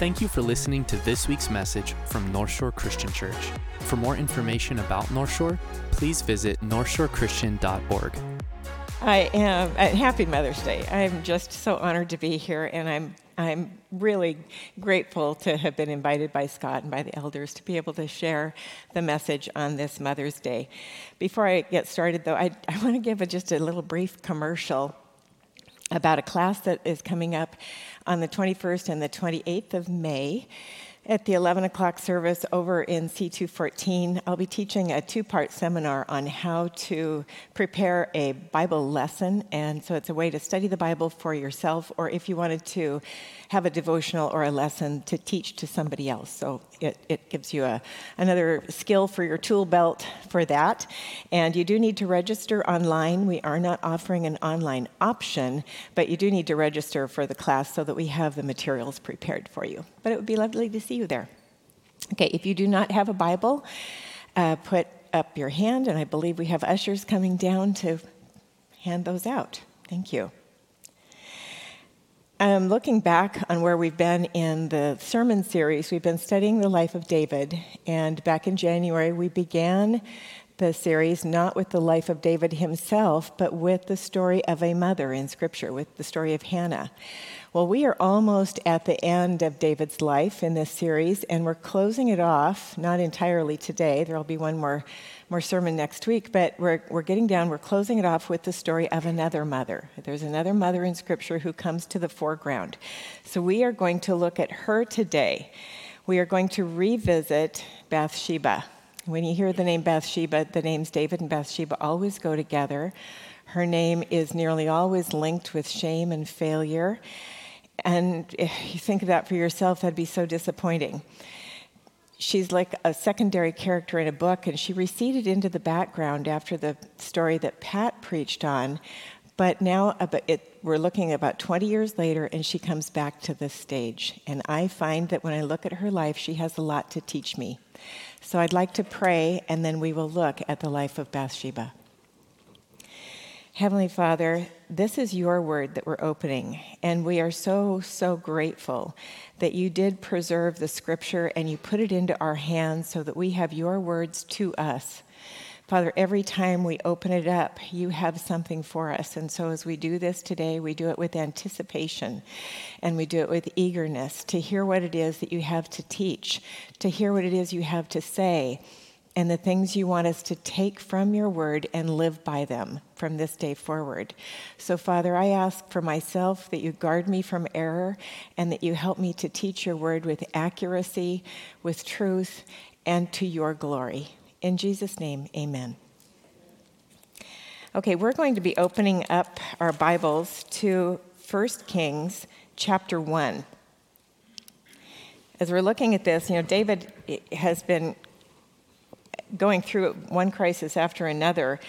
Thank you for listening to this week's message from North Shore Christian Church. For more information about North Shore, please visit northshorechristian.org. I am uh, happy Mother's Day. I'm just so honored to be here, and I'm I'm really grateful to have been invited by Scott and by the elders to be able to share the message on this Mother's Day. Before I get started, though, I, I want to give a, just a little brief commercial about a class that is coming up on the 21st and the 28th of May. At the 11 o'clock service over in C214, I'll be teaching a two part seminar on how to prepare a Bible lesson. And so it's a way to study the Bible for yourself, or if you wanted to have a devotional or a lesson to teach to somebody else. So it, it gives you a, another skill for your tool belt for that. And you do need to register online. We are not offering an online option, but you do need to register for the class so that we have the materials prepared for you. But it would be lovely to see you there. Okay, if you do not have a Bible, uh, put up your hand, and I believe we have ushers coming down to hand those out. Thank you. Um, looking back on where we've been in the sermon series, we've been studying the life of David. And back in January, we began the series not with the life of David himself, but with the story of a mother in Scripture, with the story of Hannah. Well, we are almost at the end of David's life in this series, and we're closing it off, not entirely today. There'll be one more, more sermon next week, but we're, we're getting down, we're closing it off with the story of another mother. There's another mother in Scripture who comes to the foreground. So we are going to look at her today. We are going to revisit Bathsheba. When you hear the name Bathsheba, the names David and Bathsheba always go together. Her name is nearly always linked with shame and failure. And if you think of that for yourself, that'd be so disappointing. She's like a secondary character in a book, and she receded into the background after the story that Pat preached on. But now it, we're looking about 20 years later, and she comes back to this stage. And I find that when I look at her life, she has a lot to teach me. So I'd like to pray, and then we will look at the life of Bathsheba. Heavenly Father, this is your word that we're opening, and we are so, so grateful that you did preserve the scripture and you put it into our hands so that we have your words to us. Father, every time we open it up, you have something for us. And so as we do this today, we do it with anticipation and we do it with eagerness to hear what it is that you have to teach, to hear what it is you have to say and the things you want us to take from your word and live by them from this day forward. So, Father, I ask for myself that you guard me from error and that you help me to teach your word with accuracy, with truth, and to your glory. In Jesus' name, amen. Okay, we're going to be opening up our Bibles to 1 Kings chapter 1. As we're looking at this, you know, David has been going through one crisis after another,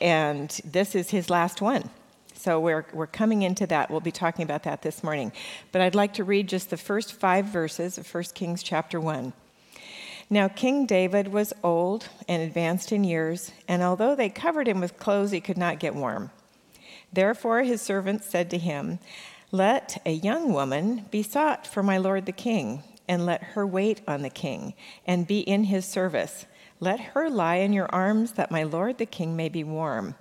and this is his last one. So we're, we're coming into that. We'll be talking about that this morning. But I'd like to read just the first five verses of 1 Kings chapter 1. Now, King David was old and advanced in years, and although they covered him with clothes, he could not get warm. Therefore, his servants said to him, Let a young woman be sought for my lord the king, and let her wait on the king, and be in his service let her lie in your arms that my lord the king may be warm.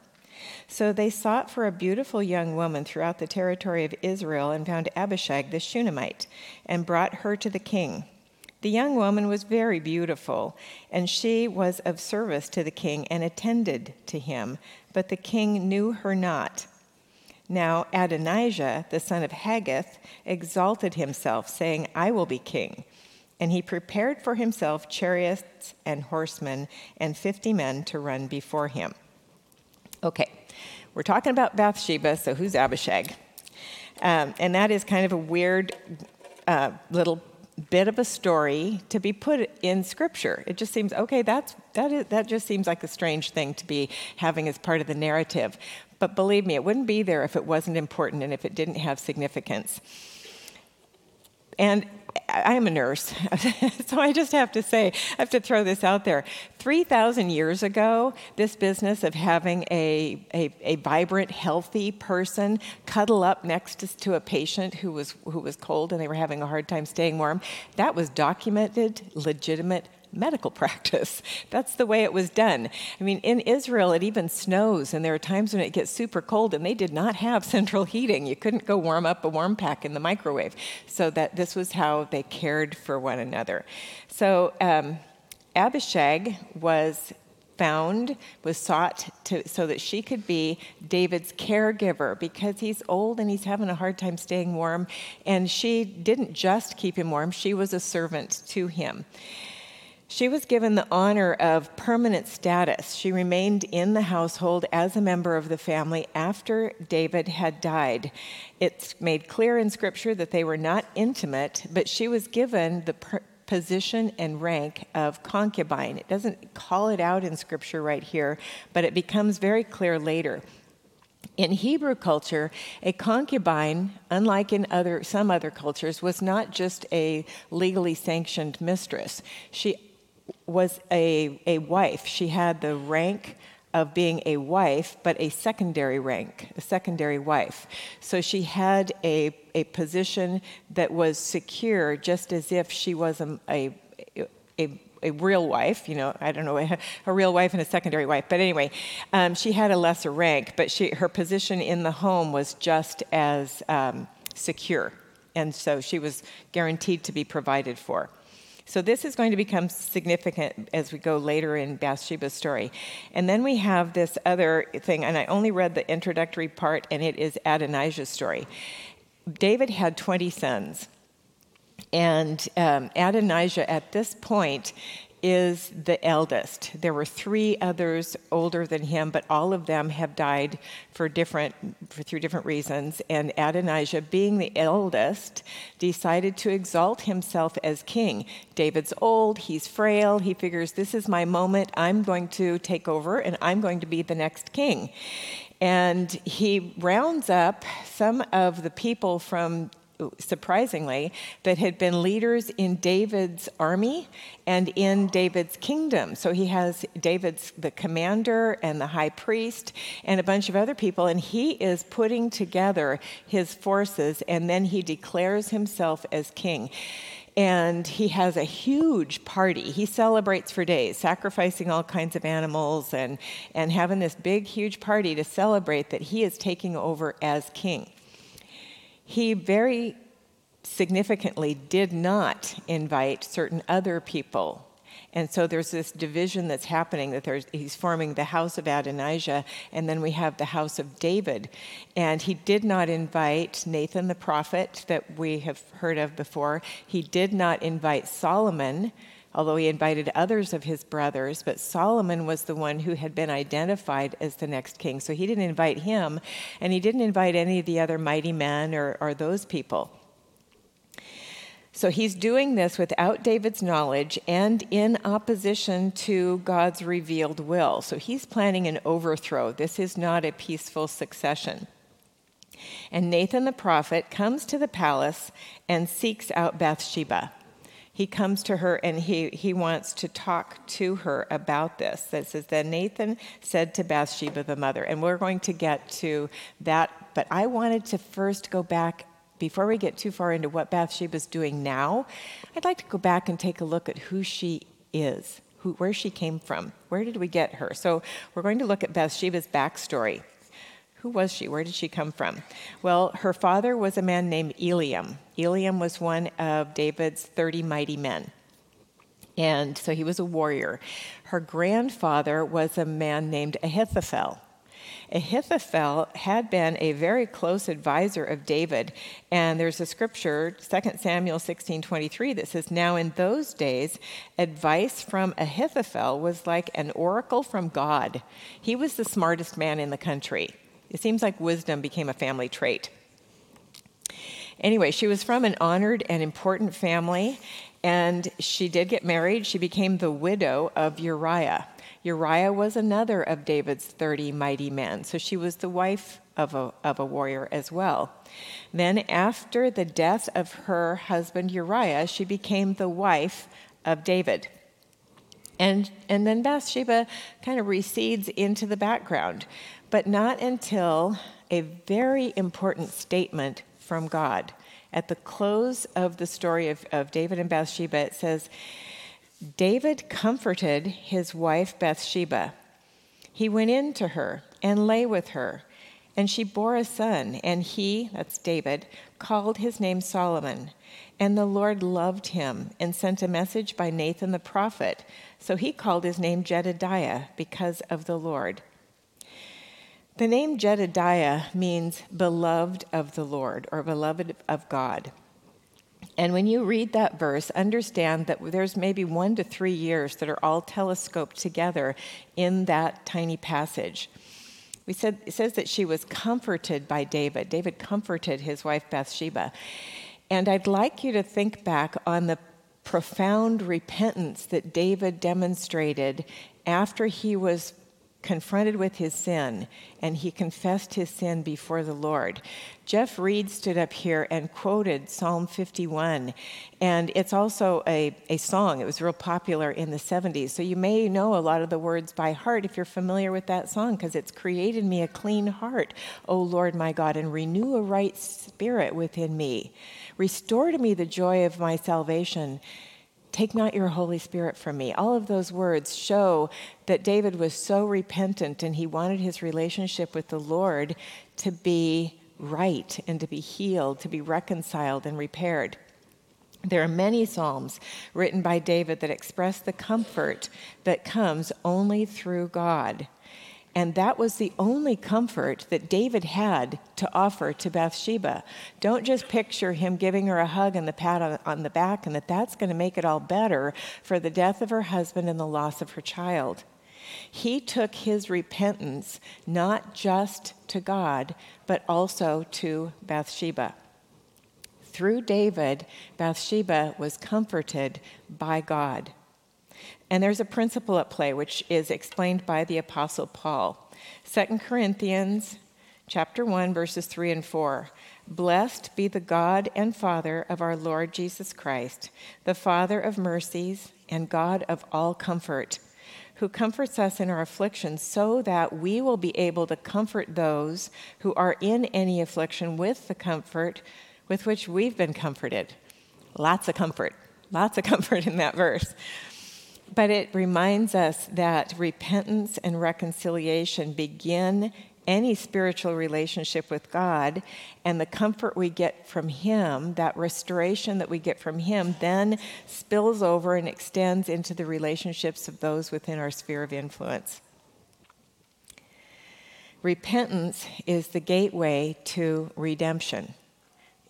So they sought for a beautiful young woman throughout the territory of Israel and found Abishag the Shunammite and brought her to the king. The young woman was very beautiful, and she was of service to the king and attended to him, but the king knew her not. Now Adonijah, the son of Haggith, exalted himself, saying, I will be king and he prepared for himself chariots and horsemen and 50 men to run before him. Okay, we're talking about Bathsheba, so who's Abishag? Um, and that is kind of a weird uh, little bit of a story to be put in scripture. It just seems okay. That's that is that just seems like a strange thing to be having as part of the narrative. But believe me, it wouldn't be there if it wasn't important and if it didn't have significance. And I am a nurse, so I just have to say, I have to throw this out there. 3,000 years ago, this business of having a, a, a, vibrant, healthy person cuddle up next to, to, a patient who was, who was cold and they were having a hard time staying warm, that was documented, legitimate medical practice. That's the way it was done. I mean, in Israel, it even snows, and there are times when it gets super cold, and they did not have central heating. You couldn't go warm up a warm pack in the microwave. So that this was how they cared for one another. So um, Abishag was found, was sought to, so that she could be David's caregiver because he's old and he's having a hard time staying warm. And she didn't just keep him warm, she was a servant to him. She was given the honor of permanent status. She remained in the household as a member of the family after David had died. It's made clear in Scripture that they were not intimate, but she was given the per- position and rank of concubine. It doesn't call it out in Scripture right here, but it becomes very clear later. In Hebrew culture, a concubine, unlike in other, some other cultures, was not just a legally sanctioned mistress. She was a, a wife. She had the rank of being a wife, but a secondary rank, a secondary wife. So she had a, a position that was secure, just as if she was a, a, a, a real wife, you know, I don't know, a, real wife and a secondary wife. But anyway, um, she had a lesser rank, but she, her position in the home was just as um, secure. And so she was guaranteed to be provided for. So this is going to become significant as we go later in Bathsheba's story. And then we have this other thing, and I only read the introductory part, and it is Adonijah's story. David had 20 sons. And um, Adonijah at this point is the eldest. There were three others older than him, but all of them have died for different for through different reasons. And Adonijah, being the eldest, decided to exalt himself as king. David's old, he's frail, he figures this is my moment. I'm going to take over and I'm going to be the next king. And he rounds up some of the people from surprisingly, that had been leaders in David's army and in David's kingdom. So he has David's the commander and the high priest and a bunch of other people, and he is putting together his forces, and then he declares himself as king and he has a huge party. He celebrates for days, sacrificing all kinds of animals and, and having this big, huge party to celebrate that he is taking over as king he very significantly did not invite certain other people. And so there's this division that's happening that he's forming the house of Adonijah, and then we have the house of David. And he did not invite Nathan the prophet that we have heard of before. He did not invite Solomon, although he invited others of his brothers, but Solomon was the one who had been identified as the next king. So he didn't invite him, and he didn't invite any of the other mighty men or, or those people. So he's doing this without David's knowledge and in opposition to God's revealed will. So he's planning an overthrow. This is not a peaceful succession. And Nathan the prophet comes to the palace and seeks out Bathsheba he comes to her and he, he wants to talk to her about this. That says, Then Nathan said to Bathsheba the mother, and we're going to get to that, but I wanted to first go back. Before we get too far into what Bathsheba's doing now, I'd like to go back and take a look at who she is, who, where she came from. Where did we get her? So we're going to look at Bathsheba's backstory. Who was she? Where did she come from? Well, her father was a man named Eliam. Eliam was one of David's 30 mighty men. And so he was a warrior. Her grandfather was a man named Ahithophel. Ahithophel had been a very close advisor of David, and there's a scripture, 2 Samuel 16:23 that says, "Now in those days, advice from Ahithophel was like an oracle from God. He was the smartest man in the country." It seems like wisdom became a family trait. Anyway, she was from an honored and important family, and she did get married. She became the widow of Uriah. Uriah was another of David's 30 mighty men. So she was the wife of a, of a warrior as well. Then, after the death of her husband Uriah, she became the wife of David. And, and then Bathsheba kind of recedes into the background, but not until a very important statement from God. At the close of the story of, of David and Bathsheba, it says, David comforted his wife Bathsheba. He went in to her and lay with her, and she bore a son, and he, that's David, called his name Solomon. And the Lord loved him and sent a message by Nathan the prophet. So he called his name Jedediah because of the Lord. The name Jedediah means beloved of the Lord or beloved of God. And when you read that verse, understand that there's maybe one to three years that are all telescoped together in that tiny passage. We said it says that she was comforted by David. David comforted his wife Bathsheba. And I'd like you to think back on the profound repentance that David demonstrated after he was confronted with his sin and he confessed his sin before the Lord. Jeff Reed stood up here and quoted Psalm 51, and it's also a, a song. It was real popular in the 70s. So you may know a lot of the words by heart if you're familiar with that song, because it's created me a clean heart, O Lord my God, and renew a right spirit within me. Restore to me the joy of my salvation Take not your Holy Spirit from me. All of those words show that David was so repentant and he wanted his relationship with the Lord to be right and to be healed, to be reconciled and repaired. There are many Psalms written by David that express the comfort that comes only through God. And that was the only comfort that David had to offer to Bathsheba. Don't just picture him giving her a hug and the pat on, on the back and that that's going to make it all better for the death of her husband and the loss of her child. He took his repentance not just to God, but also to Bathsheba. Through David, Bathsheba was comforted by God. And there's a principle at play which is explained by the apostle Paul. 2 Corinthians chapter 1 verses 3 and 4. Blessed be the God and Father of our Lord Jesus Christ, the Father of mercies and God of all comfort, who comforts us in our afflictions so that we will be able to comfort those who are in any affliction with the comfort with which we've been comforted. Lots of comfort. Lots of comfort in that verse. But it reminds us that repentance and reconciliation begin any spiritual relationship with God, and the comfort we get from Him, that restoration that we get from Him, then spills over and extends into the relationships of those within our sphere of influence. Repentance is the gateway to redemption.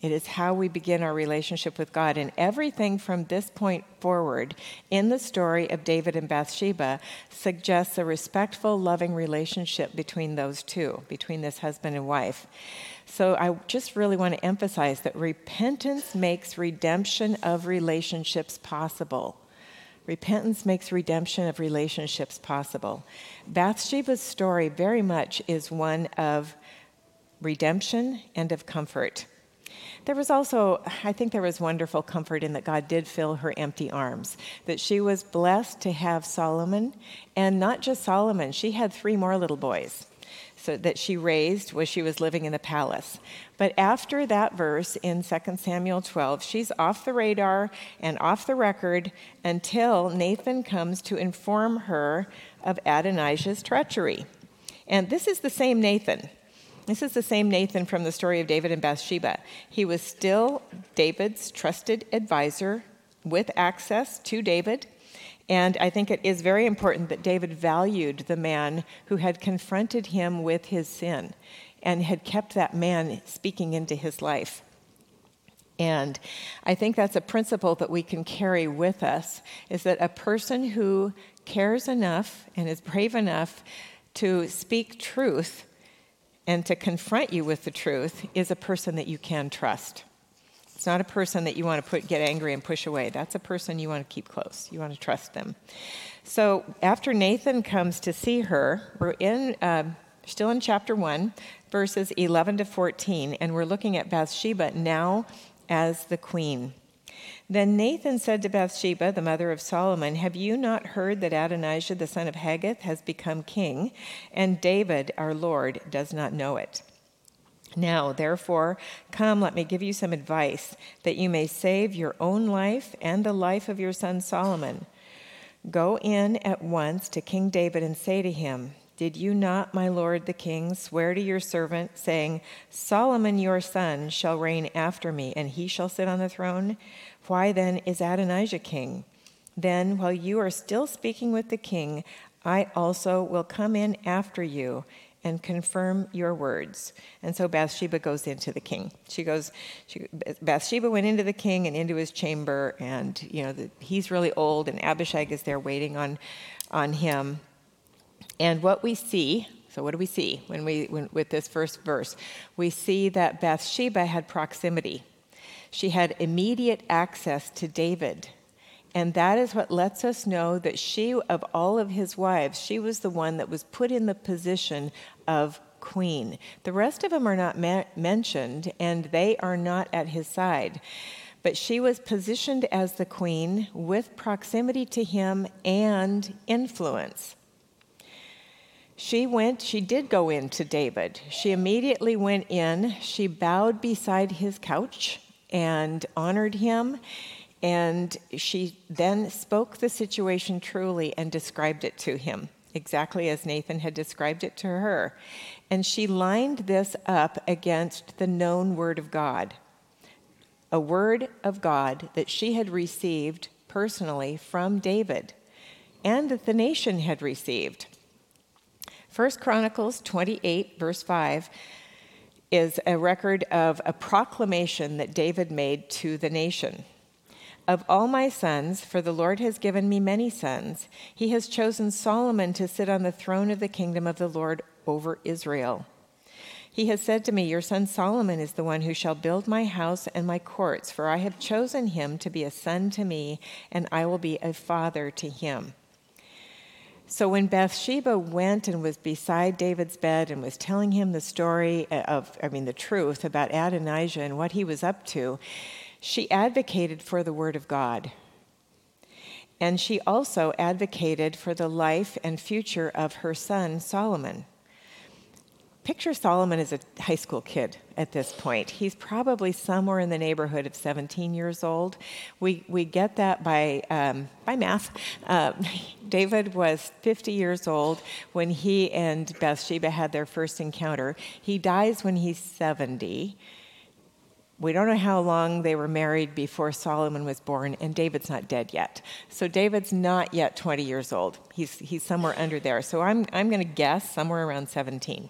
It is how we begin our relationship with God. And everything from this point forward in the story of David and Bathsheba suggests a respectful, loving relationship between those two, between this husband and wife. So I just really want to emphasize that repentance makes redemption of relationships possible. Repentance makes redemption of relationships possible. Bathsheba's story very much is one of redemption and of comfort. There was also, I think there was wonderful comfort in that God did fill her empty arms, that she was blessed to have Solomon, and not just Solomon, she had three more little boys. So that she raised while she was living in the palace. But after that verse in 2 Samuel 12, she's off the radar and off the record until Nathan comes to inform her of Adonijah's treachery. And this is the same Nathan this is the same Nathan from the story of David and Bathsheba. He was still David's trusted advisor with access to David. And I think it is very important that David valued the man who had confronted him with his sin and had kept that man speaking into his life. And I think that's a principle that we can carry with us is that a person who cares enough and is brave enough to speak truth and to confront you with the truth is a person that you can trust. It's not a person that you want to put, get angry and push away. That's a person you want to keep close. You want to trust them. So after Nathan comes to see her, we're in uh, still in chapter one. verses 11 to 14, and we're looking at Bathsheba now as the queen. Then Nathan said to Bathsheba, the mother of Solomon, Have you not heard that Adonijah the son of Haggith has become king, and David, our Lord, does not know it? Now, therefore, come, let me give you some advice, that you may save your own life and the life of your son Solomon. Go in at once to King David and say to him, Did you not, my lord the king, swear to your servant, saying, Solomon your son shall reign after me, and he shall sit on the throne? Why then is Adonijah king? Then, while you are still speaking with the king, I also will come in after you and confirm your words. And so Bathsheba goes into the king. She goes, she, Bathsheba went into the king and into his chamber, and you know the, he's really old, and Abishag is there waiting on, on him. And what we see, so what do we see when we when, with this first verse? We see that Bathsheba had proximity. She had immediate access to David and that is what lets us know that she, of all of his wives, she was the one that was put in the position of queen. The rest of them are not ma- mentioned, and they are not at his side. But she was positioned as the queen with proximity to him and influence. She went, she did go in to David. She immediately went in. She bowed beside his couch and honored him. And she then spoke the situation truly and described it to him, exactly as Nathan had described it to her. And she lined this up against the known word of God, a word of God that she had received personally from David and that the nation had received. 1 Chronicles 28, verse 5, is a record of a proclamation that David made to the nation. Of all my sons, for the Lord has given me many sons, he has chosen Solomon to sit on the throne of the kingdom of the Lord over Israel. He has said to me, Your son Solomon is the one who shall build my house and my courts, for I have chosen him to be a son to me, and I will be a father to him. So when Bathsheba went and was beside David's bed and was telling him the story of, I mean, the truth about Adonijah and what he was up to, she advocated for the Word of God. And she also advocated for the life and future of her son, Solomon. Picture Solomon as a high school kid at this point. He's probably somewhere in the neighborhood of 17 years old. We, we get that by, um, by math. Uh, David was 50 years old when he and Bathsheba had their first encounter. He dies when he's 70. We don't know how long they were married before Solomon was born, and David's not dead yet. So David's not yet 20 years old. He's, he's somewhere under there. So I'm, I'm going to guess somewhere around 17.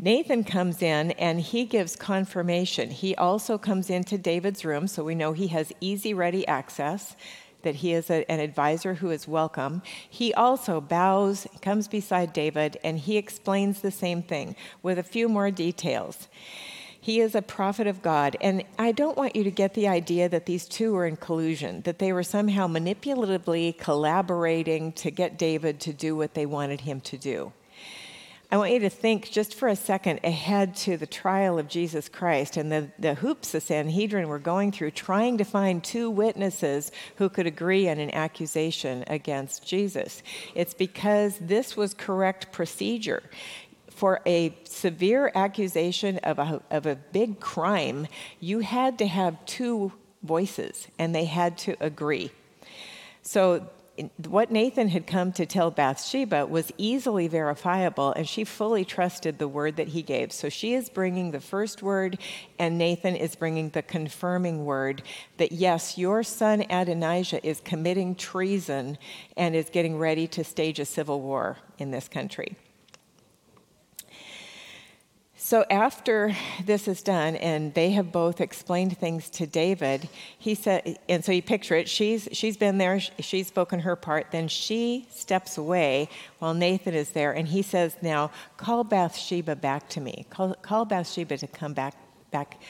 Nathan comes in and he gives confirmation. He also comes into David's room, so we know he has easy, ready access, that he is a, an advisor who is welcome. He also bows, comes beside David, and he explains the same thing with a few more details. He is a prophet of God. And I don't want you to get the idea that these two were in collusion, that they were somehow manipulatively collaborating to get David to do what they wanted him to do. I want you to think just for a second ahead to the trial of Jesus Christ and the, the hoops the Sanhedrin were going through, trying to find two witnesses who could agree on an accusation against Jesus. It's because this was correct procedure for a severe accusation of a, of a big crime, you had to have two voices and they had to agree. So, what Nathan had come to tell Bathsheba was easily verifiable, and she fully trusted the word that he gave. So she is bringing the first word, and Nathan is bringing the confirming word that yes, your son Adonijah is committing treason and is getting ready to stage a civil war in this country. So after this is done, and they have both explained things to David, he said, and so you picture it. She's she's been there. She's spoken her part. Then she steps away while Nathan is there, and he says, "Now call Bathsheba back to me. Call, call Bathsheba to come back back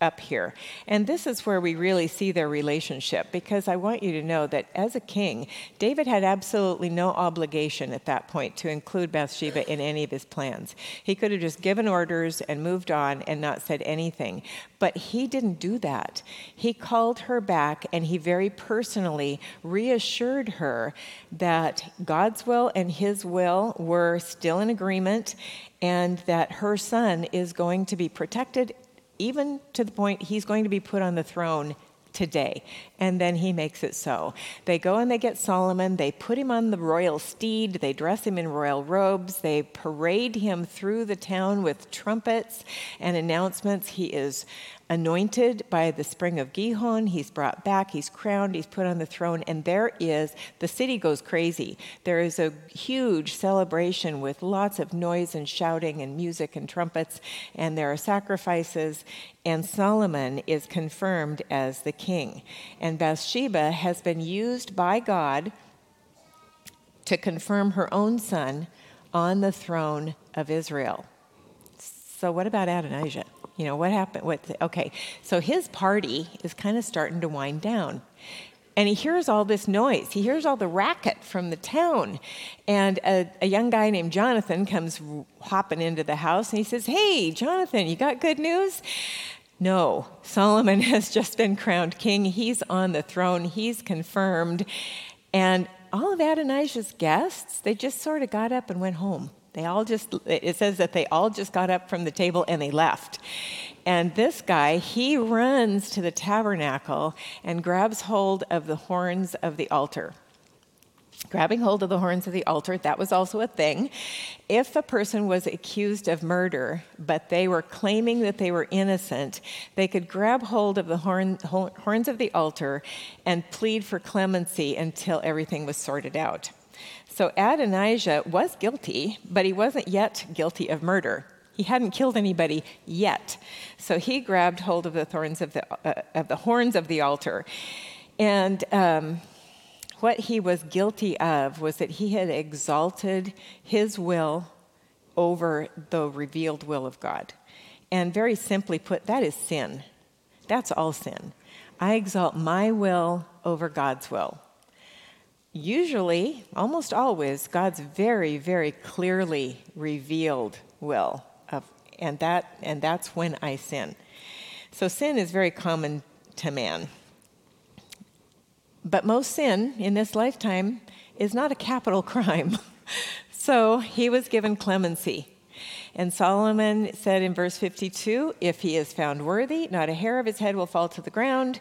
up here. And this is where we really see their relationship because I want you to know that as a king, David had absolutely no obligation at that point to include Bathsheba in any of his plans. He could have just given orders and moved on and not said anything. But he didn't do that. He called her back and he very personally reassured her that God's will and his will were still in agreement and that her son is going to be protected even to the point he's going to be put on the throne today. And then he makes it so. They go and they get Solomon, they put him on the royal steed, they dress him in royal robes, they parade him through the town with trumpets and announcements. He is anointed by the spring of Gihon. He's brought back, he's crowned, he's put on the throne, and there is, the city goes crazy. There is a huge celebration with lots of noise and shouting and music and trumpets, and there are sacrifices, and Solomon is confirmed as the king. And Bathsheba has been used by God to confirm her own son on the throne of Israel. So, what about Adonijah? You know, what happened? What, okay, so his party is kind of starting to wind down. And he hears all this noise. He hears all the racket from the town. And a, a young guy named Jonathan comes hopping into the house and he says, Hey, Jonathan, you got good news? No, Solomon has just been crowned king. He's on the throne, he's confirmed. And all of Adonijah's guests, they just sort of got up and went home. They all just, it says that they all just got up from the table and they left. And this guy, he runs to the tabernacle and grabs hold of the horns of the altar. Grabbing hold of the horns of the altar, that was also a thing. If a person was accused of murder, but they were claiming that they were innocent, they could grab hold of the horn, horns of the altar and plead for clemency until everything was sorted out. So Adonijah was guilty, but he wasn't yet guilty of murder. He hadn't killed anybody yet. So he grabbed hold of the, thorns of the, uh, of the horns of the altar. And um, what he was guilty of was that he had exalted his will over the revealed will of God. And very simply put, that is sin. That's all sin. I exalt my will over God's will usually, almost always, God's very, very clearly revealed will of, and that and that's when I sin. So sin is very common to man. But most sin in this lifetime is not a capital crime. so he was given clemency. And Solomon said in verse 52 if he is found worthy, not a hair of his head will fall to the ground.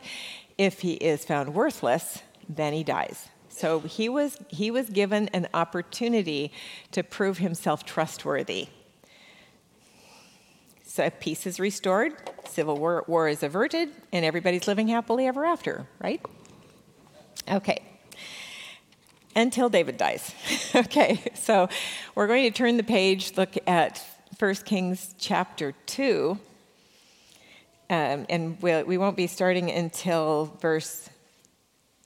If he is found worthless, then he dies. So he was, he was given an opportunity to prove himself trustworthy. So peace is restored, civil war, war is averted, and everybody's living happily ever after, right? Okay. Until David dies. okay, so we're going to turn the page, look at 1 Kings chapter 2. Um, and we'll, we won't be starting until verse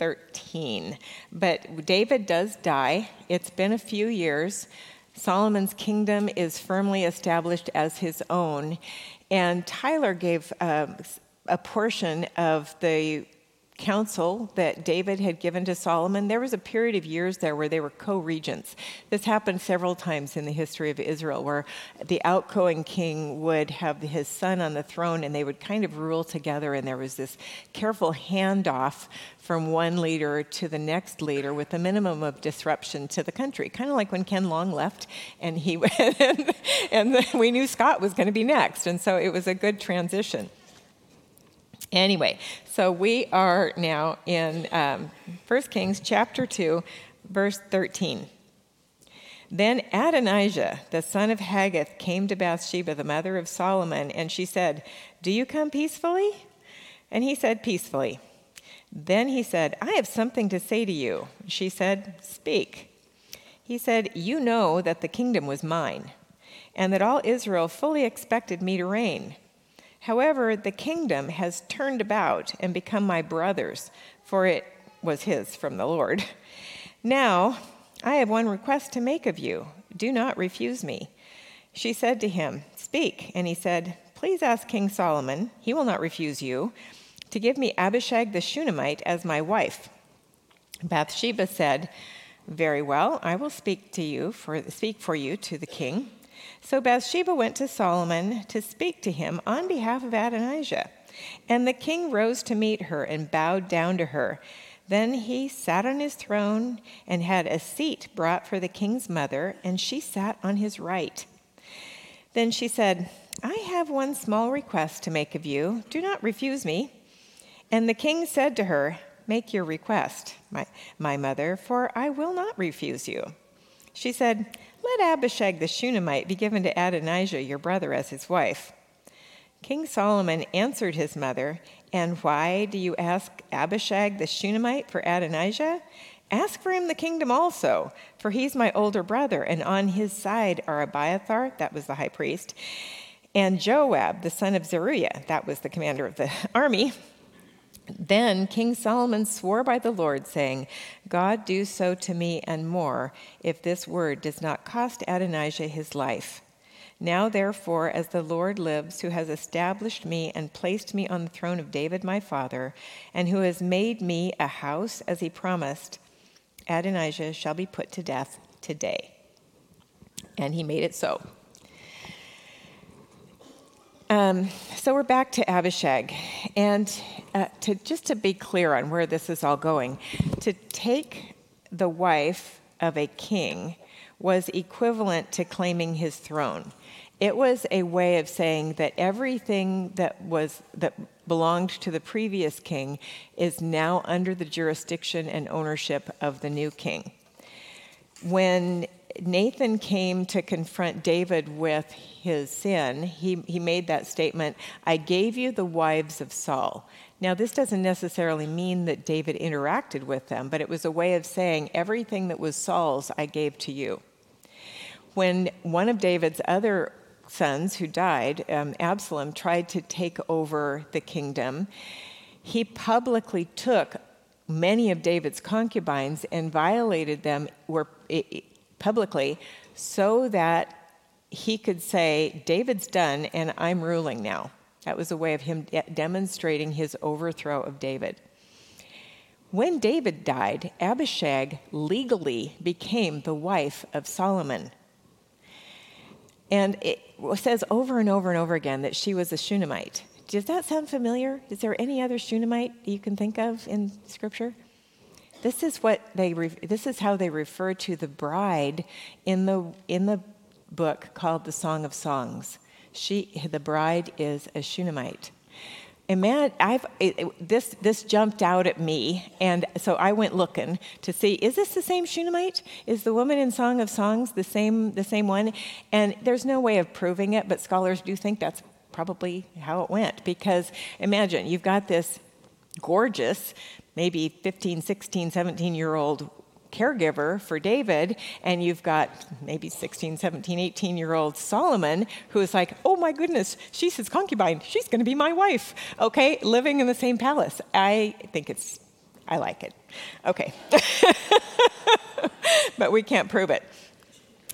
13. But David does die. It's been a few years. Solomon's kingdom is firmly established as his own. And Tyler gave uh, a portion of the counsel that David had given to Solomon, there was a period of years there where they were co regents. This happened several times in the history of Israel, where the outgoing king would have his son on the throne and they would kind of rule together, and there was this careful handoff from one leader to the next leader with a minimum of disruption to the country. Kind of like when Ken Long left and he and, and we knew Scott was going to be next. And so it was a good transition. Anyway, so we are now in um, 1 Kings chapter 2, verse 13. Then Adonijah, the son of Haggith, came to Bathsheba, the mother of Solomon, and she said, Do you come peacefully? And he said, Peacefully. Then he said, I have something to say to you. She said, Speak. He said, You know that the kingdom was mine, and that all Israel fully expected me to reign. However, the kingdom has turned about and become my brother's, for it was his from the Lord. Now, I have one request to make of you. Do not refuse me. She said to him, Speak. And he said, Please ask King Solomon, he will not refuse you, to give me Abishag the Shunammite as my wife. Bathsheba said, Very well, I will speak to you for speak for you to the king. So Bathsheba went to Solomon to speak to him on behalf of Adonijah. And the king rose to meet her and bowed down to her. Then he sat on his throne and had a seat brought for the king's mother, and she sat on his right. Then she said, I have one small request to make of you. Do not refuse me. And the king said to her, Make your request, my, my mother, for I will not refuse you. She said, Let Abishag the Shunammite be given to Adonijah, your brother, as his wife. King Solomon answered his mother, And why do you ask Abishag the Shunammite for Adonijah? Ask for him the kingdom also, for he's my older brother, and on his side are Abiathar, that was the high priest, and Joab, the son of Zeruiah, that was the commander of the army. Then King Solomon swore by the Lord, saying, God do so to me and more, if this word does not cost Adonijah his life. Now, therefore, as the Lord lives, who has established me and placed me on the throne of David my father, and who has made me a house as he promised, Adonijah shall be put to death today. And he made it so. Um, so we're back to Abishag, and uh, to just to be clear on where this is all going, to take the wife of a king was equivalent to claiming his throne. It was a way of saying that everything that was that belonged to the previous king is now under the jurisdiction and ownership of the new king. When Nathan came to confront David with his sin, he, he made that statement I gave you the wives of Saul. Now, this doesn't necessarily mean that David interacted with them, but it was a way of saying everything that was Saul's, I gave to you. When one of David's other sons who died, um, Absalom, tried to take over the kingdom, he publicly took many of David's concubines and violated them were, publicly so that he could say, David's done and I'm ruling now. That was a way of him de- demonstrating his overthrow of David. When David died, Abishag legally became the wife of Solomon. And it says over and over and over again that she was a Shunammite. Does that sound familiar? Is there any other Shunammite you can think of in Scripture? This is what they. Re- this is how they refer to the bride in the in the book called the Song of Songs. She, the bride, is a Shunammite. Imagine, I've, it, it, this, this jumped out at me, and so I went looking to see is this the same Shunammite? Is the woman in Song of Songs the same, the same one? And there's no way of proving it, but scholars do think that's probably how it went. Because imagine, you've got this gorgeous, maybe 15, 16, 17 year old caregiver for David, and you've got maybe 16, 17, 18 year old Solomon who is like, oh my goodness, she's his concubine. She's going to be my wife. Okay, living in the same palace. I think it's, I like it. Okay. but we can't prove it.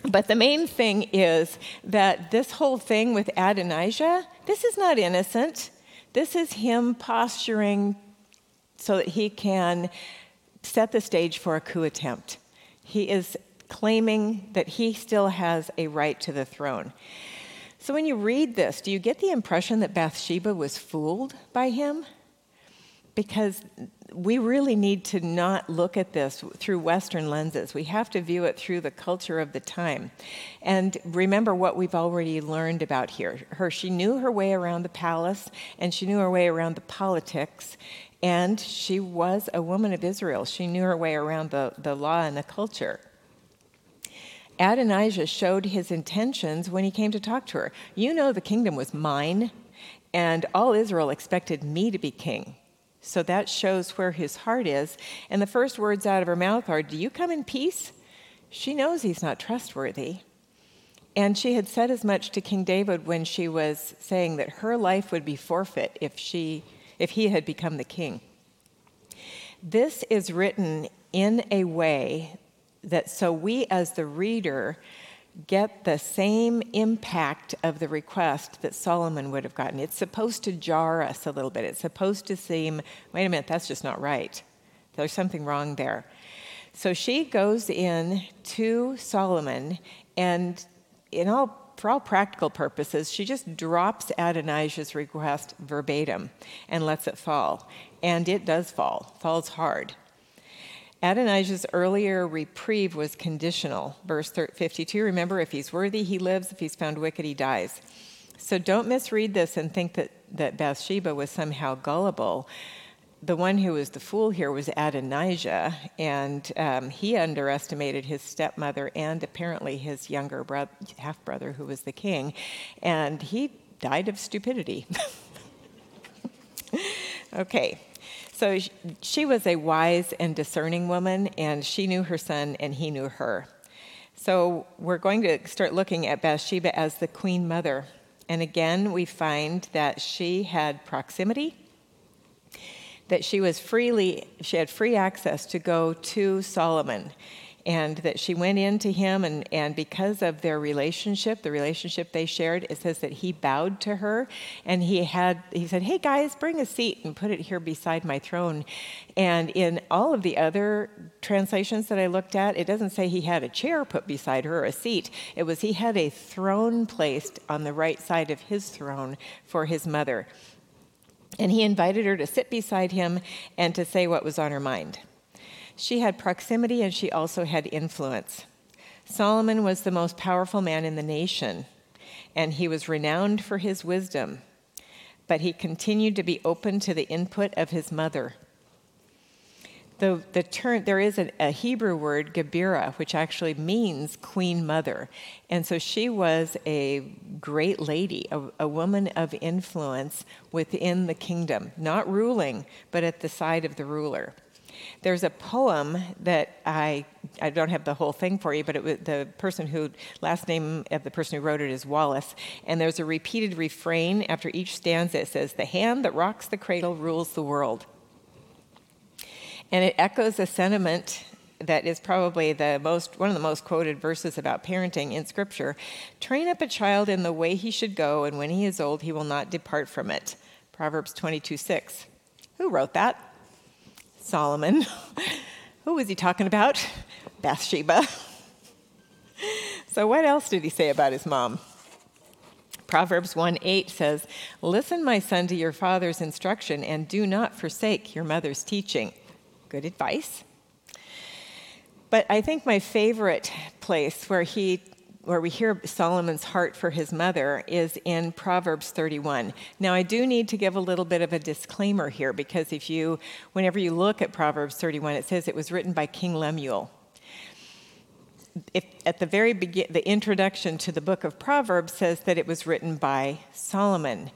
But the main thing is that this whole thing with Adonijah, this is not innocent. This is him posturing so that he can set the stage for a coup attempt. He is claiming that he still has a right to the throne. So when you read this, do you get the impression that Bathsheba was fooled by him? Because we really need to not look at this through Western lenses. We have to view it through the culture of the time. And remember what we've already learned about here. Her, she knew her way around the palace and she knew her way around the politics. And she was a woman of Israel. She knew her way around the, the law and the culture. Adonijah showed his intentions when he came to talk to her. You know, the kingdom was mine, and all Israel expected me to be king. So that shows where his heart is. And the first words out of her mouth are, Do you come in peace? She knows he's not trustworthy. And she had said as much to King David when she was saying that her life would be forfeit if she if he had become the king. This is written in a way that so we as the reader get the same impact of the request that Solomon would have gotten. It's supposed to jar us a little bit. It's supposed to seem, wait a minute, that's just not right. There's something wrong there. So she goes in to Solomon, and in all, for all practical purposes, she just drops Adonijah's request verbatim and lets it fall. And it does fall, falls hard. Adonijah's earlier reprieve was conditional. Verse 52 remember, if he's worthy, he lives. If he's found wicked, he dies. So don't misread this and think that, that Bathsheba was somehow gullible. The one who was the fool here was Adonijah, and um, he underestimated his stepmother and apparently his younger brother, half brother, who was the king, and he died of stupidity. okay, so she was a wise and discerning woman, and she knew her son, and he knew her. So we're going to start looking at Bathsheba as the queen mother. And again, we find that she had proximity, that she was freely, she had free access to go to Solomon and that she went in to him and, and because of their relationship the relationship they shared it says that he bowed to her and he had he said hey guys bring a seat and put it here beside my throne. And in all of the other translations that i looked at it doesn't say he had a chair put beside her or a seat. It was he had a throne placed on the right side of his throne for his mother. And he invited her to sit beside him and to say what was on her mind she had proximity and she also had influence. Solomon was the most powerful man in the nation, and he was renowned for his wisdom, but he continued to be open to the input of his mother. The, the term, there is a, a Hebrew word, Gebira, which actually means queen mother. And so she was a great lady, a, a woman of influence within the kingdom, not ruling, but at the side of the ruler. There's a poem that I I don't have the whole thing for you, but it the person who last name of the person who wrote it is Wallace, and there's a repeated refrain after each stanza. It says, "The hand that rocks the cradle rules the world," and it echoes a sentiment that is probably the most one of the most quoted verses about parenting in scripture. Train up a child in the way he should go and when he is old he will not depart from it. Proverbs 22 6 who wrote that Solomon. Who was he talking about? Bathsheba. so, what else did he say about his mom? Proverbs 1 8 says, Listen, my son, to your father's instruction, and do not forsake your mother's teaching. Good advice. But I think my favorite place where he where we hear Solomon's heart for his mother is in Proverbs 31. Now, I do need to give a little bit of a disclaimer here because if you, whenever you look at Proverbs 31, it says it was written by King Lemuel. If, at the very beginning, the introduction to the book of Proverbs says that it was written by Solomon.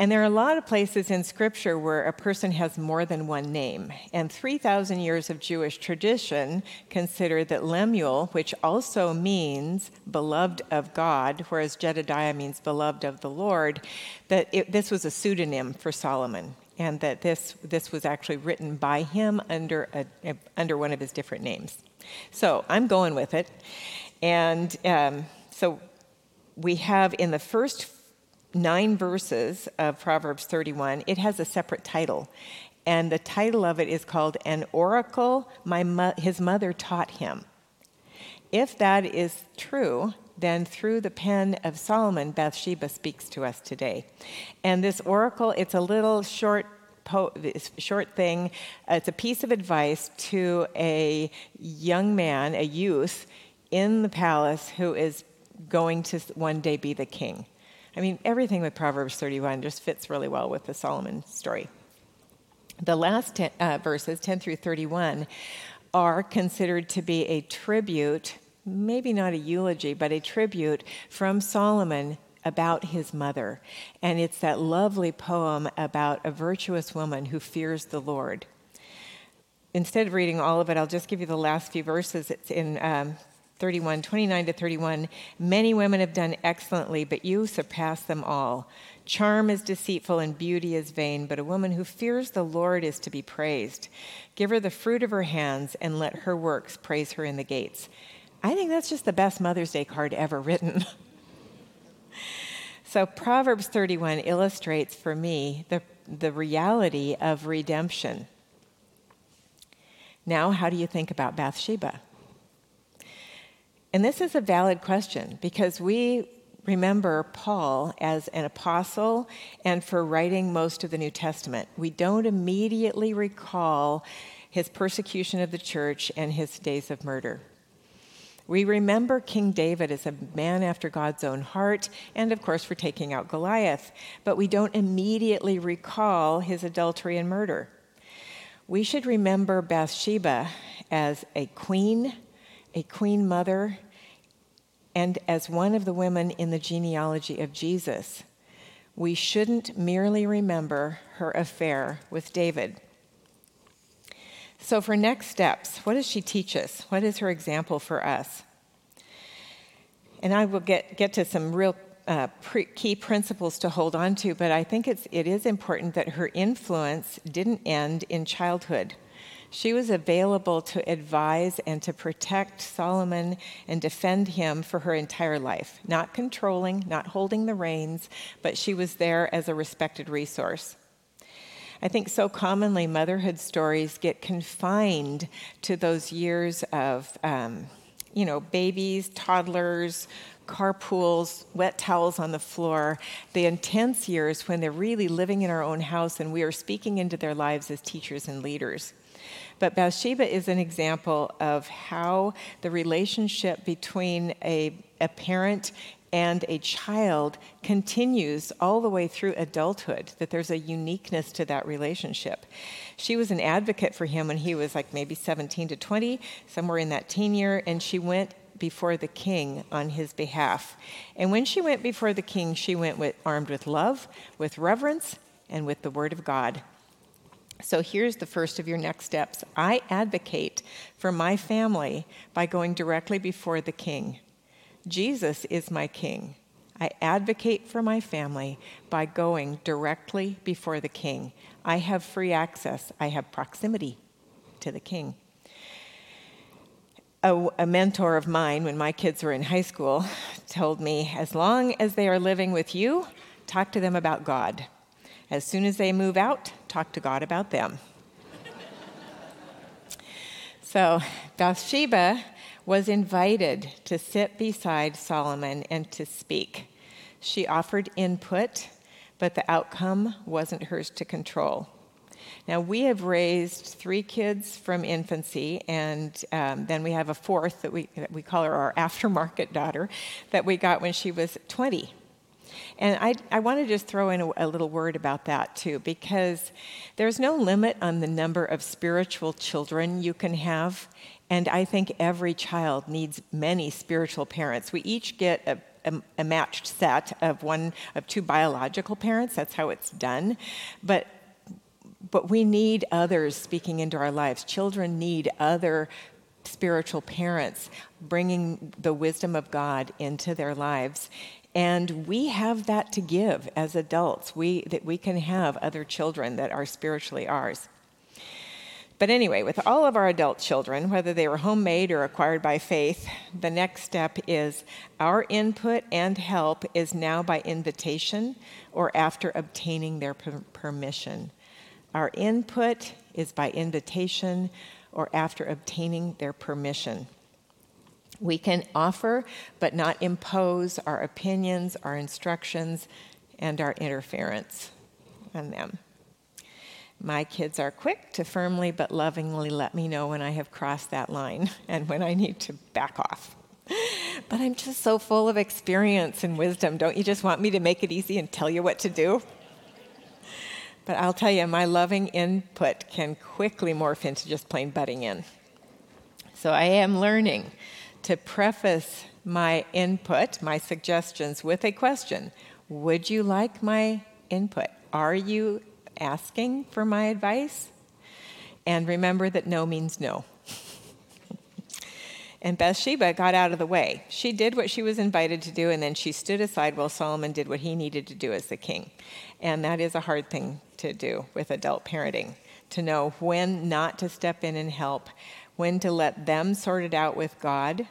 And there are a lot of places in Scripture where a person has more than one name. And 3,000 years of Jewish tradition consider that Lemuel, which also means beloved of God, whereas Jedidiah means beloved of the Lord, that it, this was a pseudonym for Solomon. And that this, this was actually written by him under, a, under one of his different names. So I'm going with it. And um, so we have in the first nine verses of Proverbs 31, it has a separate title. And the title of it is called An Oracle My Mo- His Mother Taught Him. If that is true, then through the pen of Solomon, Bathsheba speaks to us today. And this oracle, it's a little short po- short thing. Uh, it's a piece of advice to a young man, a youth in the palace who is going to one day be the king. I mean, everything with Proverbs 31 just fits really well with the Solomon story. The last ten, uh, verses, 10 through 31, are considered to be a tribute, maybe not a eulogy, but a tribute from Solomon about his mother. And it's that lovely poem about a virtuous woman who fears the Lord. Instead of reading all of it, I'll just give you the last few verses. It's in um, 31, 29 to 31. Many women have done excellently, but you surpass them all. Charm is deceitful and beauty is vain, but a woman who fears the Lord is to be praised. Give her the fruit of her hands and let her works praise her in the gates. I think that's just the best Mother's Day card ever written. so, Proverbs 31 illustrates for me the, the reality of redemption. Now, how do you think about Bathsheba? And this is a valid question because we remember Paul as an apostle and for writing most of the New Testament. We don't immediately recall his persecution of the church and his days of murder. We remember King David as a man after God's own heart, and of course for taking out Goliath, but we don't immediately recall his adultery and murder. We should remember Bathsheba as a queen, a queen mother, and as one of the women in the genealogy of Jesus, we shouldn't merely remember her affair with David. So, for next steps, what does she teach us? What is her example for us? And I will get, get to some real uh, pre- key principles to hold on to, but I think it's, it is important that her influence didn't end in childhood. She was available to advise and to protect Solomon and defend him for her entire life, not controlling, not holding the reins, but she was there as a respected resource. I think so commonly motherhood stories get confined to those years of, um, you know, babies, toddlers, carpools, wet towels on the floor, the intense years when they're really living in our own house and we are speaking into their lives as teachers and leaders. But Bathsheba is an example of how the relationship between a, a parent and a child continues all the way through adulthood, that there's a uniqueness to that relationship. She was an advocate for him when he was like maybe 17 to 20, somewhere in that teen year, and she went before the king on his behalf. And when she went before the king, she went with, armed with love, with reverence, and with the word of God. So here's the first of your next steps. I advocate for my family by going directly before the king. Jesus is my king. I advocate for my family by going directly before the king. I have free access, I have proximity to the king. A, a, mentor of mine, when my kids were in high school, told me as long as they are living with you, talk to them about God. As soon as they move out, talk to God about them. so Bathsheba was invited to sit beside Solomon and to speak. She offered input, but the outcome wasn't hers to control. Now, we have raised three kids from infancy, and um, then we have a fourth that we, that we call her our aftermarket daughter that we got when she was 20. And I, I want to just throw in a, a, little word about that too, because there's no limit on the number of spiritual children you can have. And I think every child needs many spiritual parents. We each get a, a, matched set of one of two biological parents. That's how it's done. But but we need others speaking into our lives. Children need other spiritual parents bringing the wisdom of God into their lives. And we have that to give as adults. We, that we can have other children that are spiritually ours. But anyway, with all of our adult children, whether they were homemade or acquired by faith, the next step is our input and help is now by invitation or after obtaining their per- permission. Our input is by invitation or after obtaining their permission. We can offer but not impose our opinions, our instructions, and our interference on them. My kids are quick to firmly but lovingly let me know when I have crossed that line and when I need to back off. But I'm just so full of experience and wisdom. Don't you just want me to make it easy and tell you what to do? But I'll tell you, my loving input can quickly morph into just plain butting in. So I am learning to preface my input, my suggestions, with a question Would you like my input? Are you asking for my advice? And remember that no means no. And Bathsheba got out of the way. She did what she was invited to do, and then she stood aside while Solomon did what he needed to do as the king. And that is a hard thing to do with adult parenting to know when not to step in and help, when to let them sort it out with God,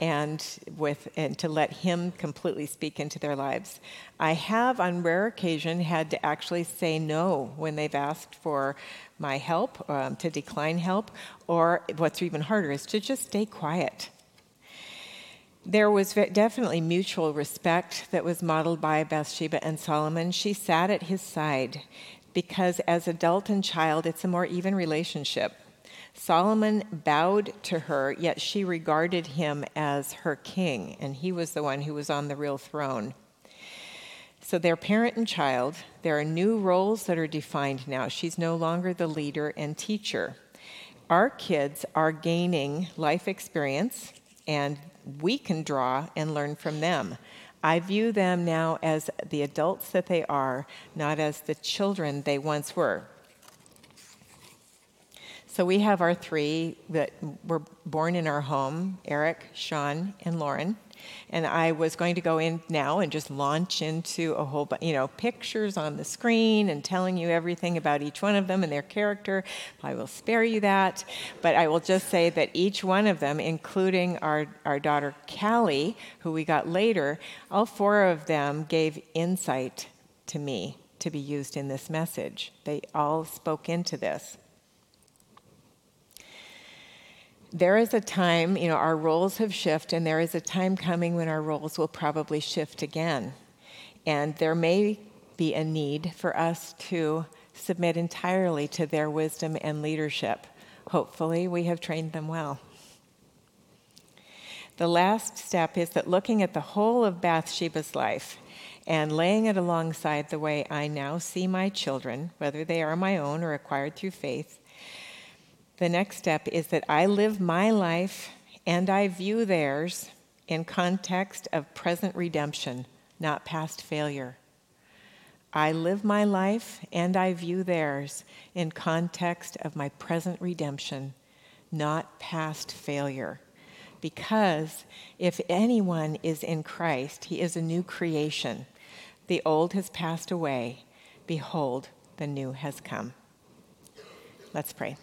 and with and to let him completely speak into their lives. I have on rare occasion had to actually say no when they've asked for my help, um, to decline help, or what's even harder is to just stay quiet. There was definitely mutual respect that was modeled by Bathsheba and Solomon. She sat at his side because, as adult and child, it's a more even relationship. Solomon bowed to her, yet she regarded him as her king, and he was the one who was on the real throne. So they're parent and child. There are new roles that are defined now. She's no longer the leader and teacher. Our kids are gaining life experience, and we can draw and learn from them. I view them now as the adults that they are, not as the children they once were. So we have our three that were born in our home Eric, Sean, and Lauren. And I was going to go in now and just launch into a whole, you know, pictures on the screen and telling you everything about each one of them and their character. I will spare you that. But I will just say that each one of them, including our, our daughter Callie, who we got later, all four of them gave insight to me to be used in this message. They all spoke into this there is a time, you know, our roles have shifted, and there is a time coming when our roles will probably shift again. And there may be a need for us to submit entirely to their wisdom and leadership. Hopefully, we have trained them well. The last step is that looking at the whole of Bathsheba's life and laying it alongside the way I now see my children, whether they are my own or acquired through faith, the next step is that I live my life and I view theirs in context of present redemption, not past failure. I live my life and I view theirs in context of my present redemption, not past failure. Because if anyone is in Christ, he is a new creation. The old has passed away. Behold, the new has come. Let's pray.